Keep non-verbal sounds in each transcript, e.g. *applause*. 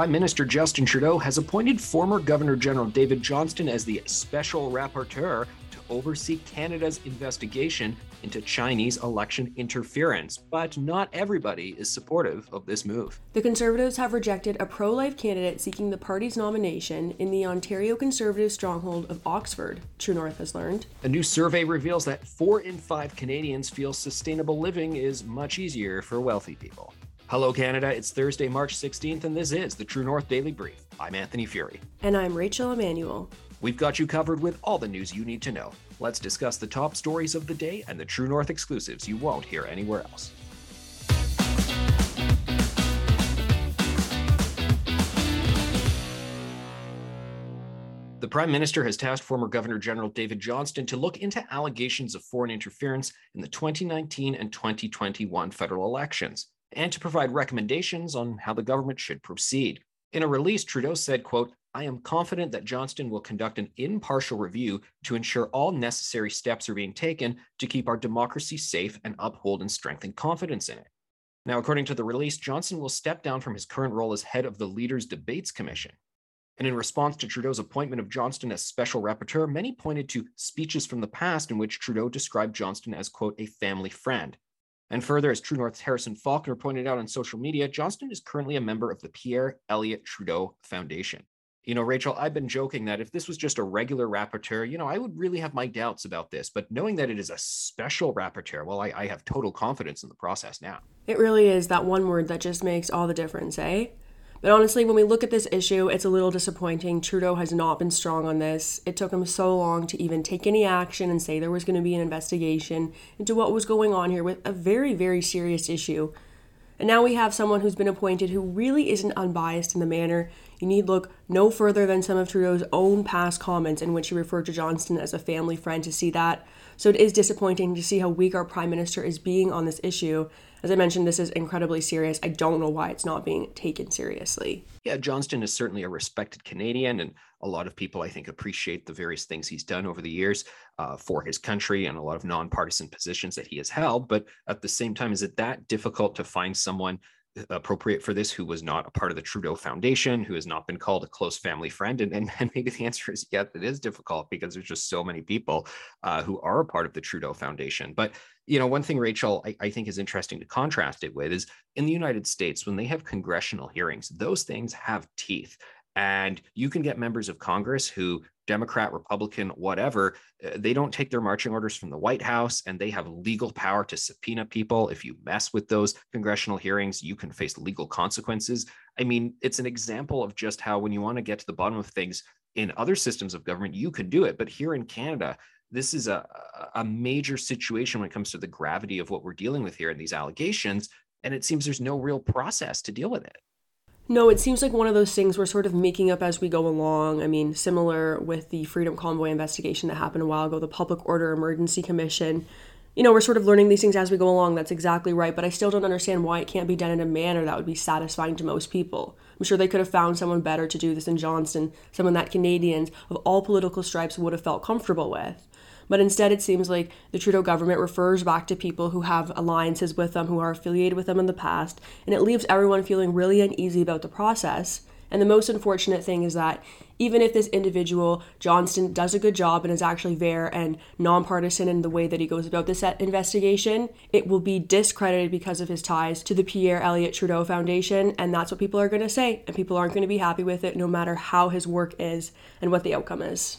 Prime Minister Justin Trudeau has appointed former Governor General David Johnston as the special rapporteur to oversee Canada's investigation into Chinese election interference. But not everybody is supportive of this move. The Conservatives have rejected a pro life candidate seeking the party's nomination in the Ontario Conservative stronghold of Oxford, True North has learned. A new survey reveals that four in five Canadians feel sustainable living is much easier for wealthy people. Hello, Canada. It's Thursday, March 16th, and this is the True North Daily Brief. I'm Anthony Furey. And I'm Rachel Emmanuel. We've got you covered with all the news you need to know. Let's discuss the top stories of the day and the True North exclusives you won't hear anywhere else. The Prime Minister has tasked former Governor General David Johnston to look into allegations of foreign interference in the 2019 and 2021 federal elections and to provide recommendations on how the government should proceed. In a release, Trudeau said, quote, I am confident that Johnston will conduct an impartial review to ensure all necessary steps are being taken to keep our democracy safe and uphold and strengthen confidence in it. Now, according to the release, Johnston will step down from his current role as head of the Leaders Debates Commission. And in response to Trudeau's appointment of Johnston as special rapporteur, many pointed to speeches from the past in which Trudeau described Johnston as, quote, a family friend. And further, as True North's Harrison Faulkner pointed out on social media, Johnston is currently a member of the Pierre Elliott Trudeau Foundation. You know, Rachel, I've been joking that if this was just a regular rapporteur, you know, I would really have my doubts about this. But knowing that it is a special rapporteur, well, I, I have total confidence in the process now. It really is that one word that just makes all the difference, eh? But honestly, when we look at this issue, it's a little disappointing. Trudeau has not been strong on this. It took him so long to even take any action and say there was going to be an investigation into what was going on here with a very, very serious issue. And now we have someone who's been appointed who really isn't unbiased in the manner. You need look no further than some of Trudeau's own past comments in which he referred to Johnston as a family friend to see that. So it is disappointing to see how weak our prime minister is being on this issue as I mentioned, this is incredibly serious. I don't know why it's not being taken seriously. Yeah, Johnston is certainly a respected Canadian, and a lot of people, I think, appreciate the various things he's done over the years uh, for his country and a lot of nonpartisan positions that he has held. But at the same time, is it that difficult to find someone appropriate for this who was not a part of the Trudeau Foundation, who has not been called a close family friend? And, and, and maybe the answer is yes, it is difficult because there's just so many people uh, who are a part of the Trudeau Foundation. But, you know, one thing, Rachel, I, I think is interesting to contrast it with is in the United States, when they have congressional hearings, those things have teeth. And you can get members of Congress who, Democrat, Republican, whatever, uh, they don't take their marching orders from the White House and they have legal power to subpoena people. If you mess with those congressional hearings, you can face legal consequences. I mean, it's an example of just how, when you want to get to the bottom of things in other systems of government, you can do it. But here in Canada, this is a, a major situation when it comes to the gravity of what we're dealing with here in these allegations. And it seems there's no real process to deal with it. No, it seems like one of those things we're sort of making up as we go along. I mean, similar with the Freedom Convoy investigation that happened a while ago, the Public Order Emergency Commission. You know, we're sort of learning these things as we go along. That's exactly right. But I still don't understand why it can't be done in a manner that would be satisfying to most people. I'm sure they could have found someone better to do this in Johnston, someone that Canadians of all political stripes would have felt comfortable with. But instead, it seems like the Trudeau government refers back to people who have alliances with them, who are affiliated with them in the past, and it leaves everyone feeling really uneasy about the process. And the most unfortunate thing is that even if this individual, Johnston, does a good job and is actually fair and nonpartisan in the way that he goes about this investigation, it will be discredited because of his ties to the Pierre Elliott Trudeau Foundation. And that's what people are going to say. And people aren't going to be happy with it no matter how his work is and what the outcome is.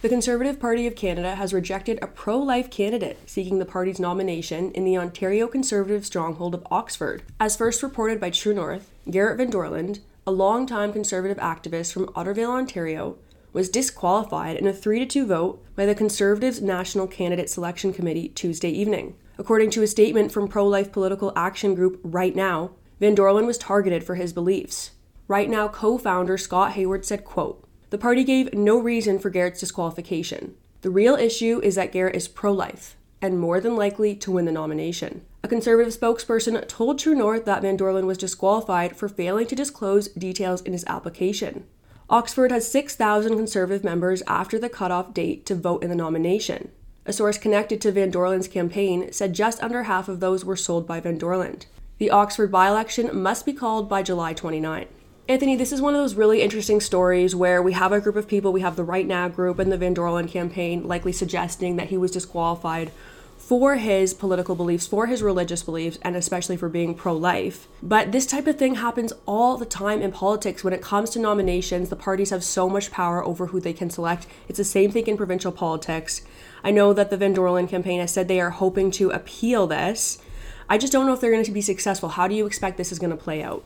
The Conservative Party of Canada has rejected a pro life candidate seeking the party's nomination in the Ontario Conservative stronghold of Oxford. As first reported by True North, Gerrit Van Dorland, a longtime Conservative activist from Otterville, Ontario, was disqualified in a 3 to 2 vote by the Conservatives' National Candidate Selection Committee Tuesday evening. According to a statement from pro life political action group Right Now, Van Dorland was targeted for his beliefs. Right Now co founder Scott Hayward said, quote, the party gave no reason for Gerrit's disqualification. The real issue is that Garrett is pro life and more than likely to win the nomination. A conservative spokesperson told True North that Van Dorland was disqualified for failing to disclose details in his application. Oxford has 6,000 conservative members after the cutoff date to vote in the nomination. A source connected to Van Dorland's campaign said just under half of those were sold by Van Dorland. The Oxford by election must be called by July 29. Anthony, this is one of those really interesting stories where we have a group of people, we have the Right Now group and the Van Dorland campaign likely suggesting that he was disqualified for his political beliefs, for his religious beliefs, and especially for being pro life. But this type of thing happens all the time in politics. When it comes to nominations, the parties have so much power over who they can select. It's the same thing in provincial politics. I know that the Van Dorland campaign has said they are hoping to appeal this. I just don't know if they're going to be successful. How do you expect this is going to play out?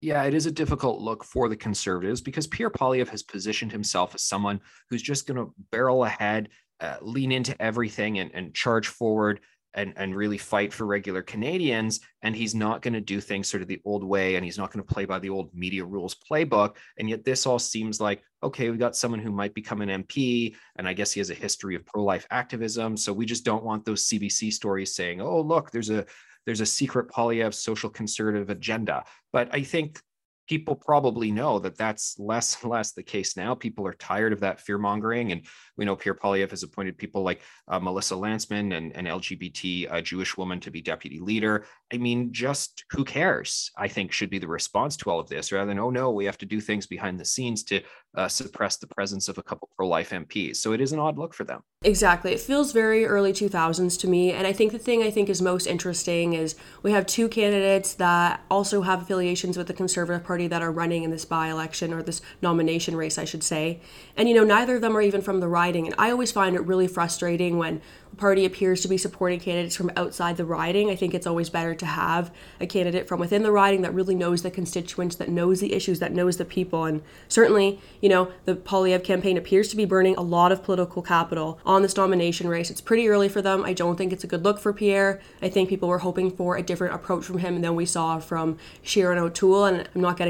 Yeah, it is a difficult look for the conservatives because Pierre Poilievre has positioned himself as someone who's just going to barrel ahead, uh, lean into everything, and, and charge forward and, and really fight for regular Canadians. And he's not going to do things sort of the old way, and he's not going to play by the old media rules playbook. And yet, this all seems like okay, we've got someone who might become an MP, and I guess he has a history of pro life activism. So we just don't want those CBC stories saying, oh, look, there's a there's a secret Poilievre social conservative agenda. But I think people probably know that that's *laughs* less and less the case now. People are tired of that fear mongering. And we know Pierre Poilievre has appointed people like uh, Melissa Lantsman and an LGBT uh, Jewish woman to be deputy leader. I mean, just who cares? I think should be the response to all of this rather than, oh no, we have to do things behind the scenes to uh, suppress the presence of a couple pro life MPs. So it is an odd look for them. Exactly. It feels very early 2000s to me. And I think the thing I think is most interesting is we have two candidates that also have affiliations with the Conservative Party that are running in this by election or this nomination race, I should say. And, you know, neither of them are even from the riding. And I always find it really frustrating when a party appears to be supporting candidates from outside the riding. I think it's always better to have a candidate from within the riding that really knows the constituents, that knows the issues, that knows the people. And certainly, you know, the Poilievre campaign appears to be burning a lot of political capital on this nomination race. It's pretty early for them. I don't think it's a good look for Pierre. I think people were hoping for a different approach from him than we saw from Erin O'Toole, and I'm not getting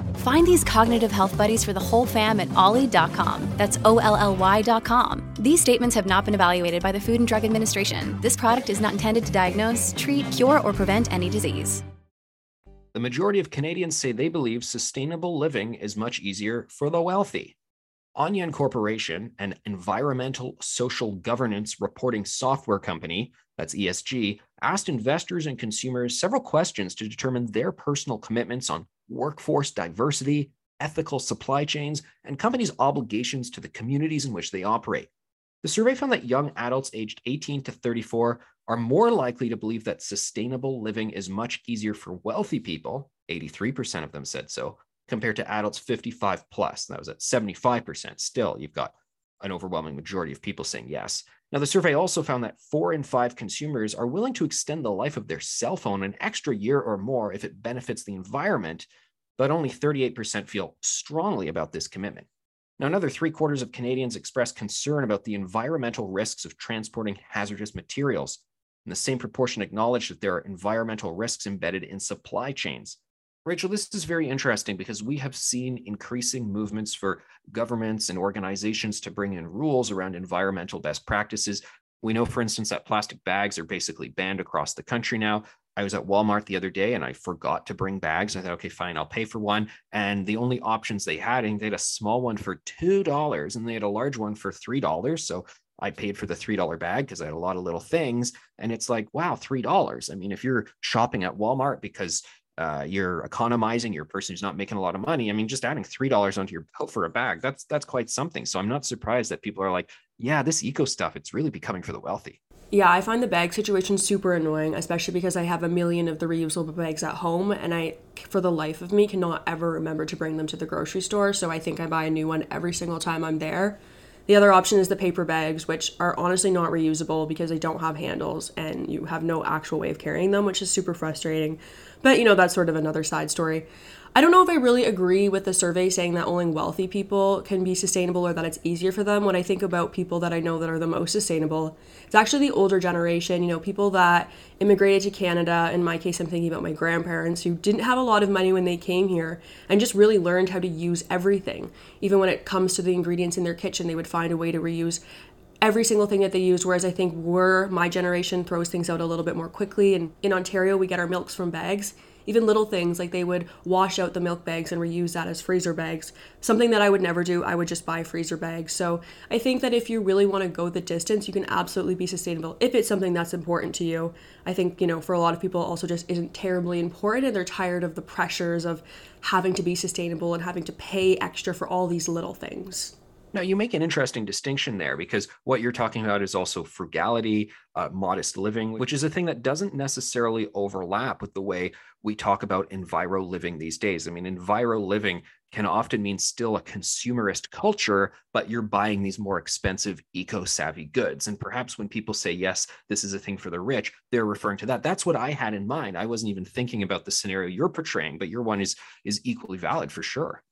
Find these cognitive health buddies for the whole fam at olly.com. That's O L L Y.com. These statements have not been evaluated by the Food and Drug Administration. This product is not intended to diagnose, treat, cure, or prevent any disease. The majority of Canadians say they believe sustainable living is much easier for the wealthy. Onion Corporation, an environmental social governance reporting software company, that's ESG, asked investors and consumers several questions to determine their personal commitments on workforce diversity, ethical supply chains, and companies' obligations to the communities in which they operate. The survey found that young adults aged 18 to 34 are more likely to believe that sustainable living is much easier for wealthy people. 83% of them said so, compared to adults 55 plus. That was at 75%. Still, you've got an overwhelming majority of people saying yes. Now, the survey also found that four in five consumers are willing to extend the life of their cell phone an extra year or more if it benefits the environment, but only 38% feel strongly about this commitment. Now, another three quarters of Canadians express concern about the environmental risks of transporting hazardous materials. And the same proportion acknowledge that there are environmental risks embedded in supply chains. Rachel, this is very interesting because we have seen increasing movements for governments and organizations to bring in rules around environmental best practices. We know, for instance, that plastic bags are basically banned across the country now. I was at Walmart the other day and I forgot to bring bags. I thought, okay, fine, I'll pay for one. And the only options they had, and they had a small one for $2 and they had a large one for $3. So I paid for the $3 bag because I had a lot of little things. And it's like, wow, $3. I mean, if you're shopping at Walmart because uh, you're economizing, you're a person who's not making a lot of money. I mean, just adding three dollars onto your bill for a bag, that's that's quite something. So I'm not surprised that people are like, yeah, this eco stuff, it's really becoming for the wealthy. Yeah, I find the bag situation super annoying, especially because I have a million of the reusable bags at home and I, for the life of me, cannot ever remember to bring them to the grocery store. So I think I buy a new one every single time I'm there. The other option is the paper bags, which are honestly not reusable because they don't have handles and you have no actual way of carrying them, which is super frustrating. But you know, that's sort of another side story. I don't know if I really agree with the survey saying that only wealthy people can be sustainable or that it's easier for them. When I think about people that I know that are the most sustainable, it's actually the older generation, you know, people that immigrated to Canada. In my case, I'm thinking about my grandparents who didn't have a lot of money when they came here and just really learned how to use everything. Even when it comes to the ingredients in their kitchen, they would find a way to reuse every single thing that they use. Whereas I think we're, my generation throws things out a little bit more quickly. And in Ontario, we get our milks from bags even little things like they would wash out the milk bags and reuse that as freezer bags. Something that I would never do, I would just buy freezer bags. So I think that if you really want to go the distance, you can absolutely be sustainable if it's something that's important to you. I think, you know, for a lot of people, also just isn't terribly important and they're tired of the pressures of having to be sustainable and having to pay extra for all these little things. Now, you make an interesting distinction there because what you're talking about is also frugality, uh, modest living, which is a thing that doesn't necessarily overlap with the way we talk about enviro living these days. I mean, enviro living can often mean still a consumerist culture, but you're buying these more expensive, eco savvy goods. And perhaps when people say, yes, this is a thing for the rich, they're referring to that. That's what I had in mind. I wasn't even thinking about the scenario you're portraying, but your one is, is equally valid for sure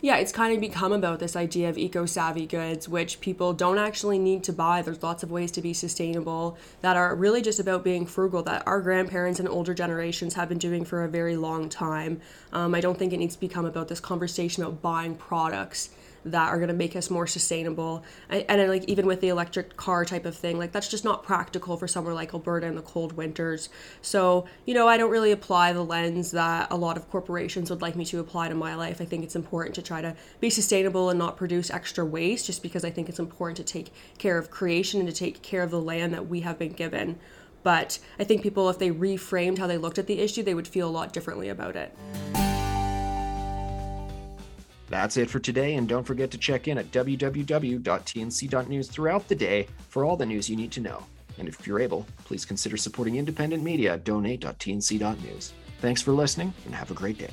yeah, it's kind of become about this idea of eco savvy goods, which people don't actually need to buy. There's lots of ways to be sustainable that are really just about being frugal, that our grandparents and older generations have been doing for a very long time. Um, I don't think it needs to become about this conversation about buying products that are going to make us more sustainable. And, and, like even with the electric car type of thing like that's just not practical for somewhere like alberta in the cold winters. So you know i don't really apply the lens that a lot of corporations would like me to apply to my life. I think it's important to try to be sustainable and not produce extra waste just because i think it's important to take care of creation and to take care of the land that we have been given. But i think people if they reframed how they looked at the issue they would feel a lot differently about it that's it for today, and don't forget to check in at www.tnc.news throughout the day for all the news you need to know. And if you're able, please consider supporting independent media at donate.tnc.news. Thanks for listening, and have a great day.